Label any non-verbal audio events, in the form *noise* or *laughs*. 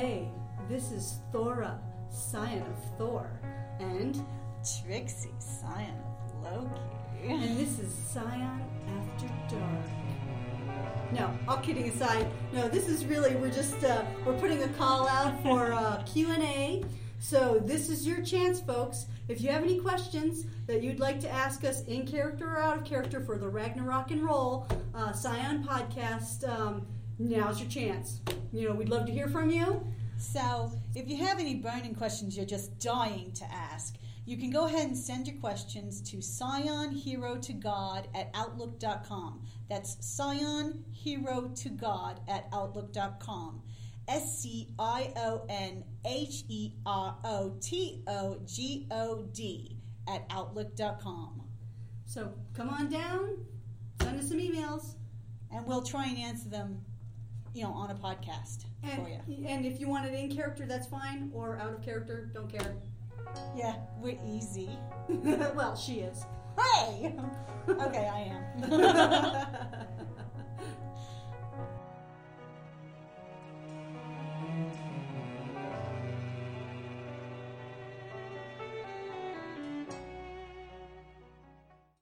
Hey, this is Thora, scion of Thor. And Trixie, scion of Loki. and this is Scion After Dark. No, all kidding aside, no, this is really we're just uh, we're putting a call out for uh, *laughs* Q and A. So this is your chance, folks. If you have any questions that you'd like to ask us in character or out of character for the Ragnarok and Roll uh, Scion podcast, um, now's your chance. You know, we'd love to hear from you. So, if you have any burning questions you're just dying to ask, you can go ahead and send your questions to scionhero2god at outlook.com. That's scionhero2god at outlook.com. S C I O N H E R O T O G O D at outlook.com. So come on down, send us some emails. And we'll try and answer them, you know, on a podcast And, for you. and if you want it in character, that's fine, or out of character, don't care. Yeah, we're easy. *laughs* well, she is. Hey! *laughs* okay, I am. *laughs*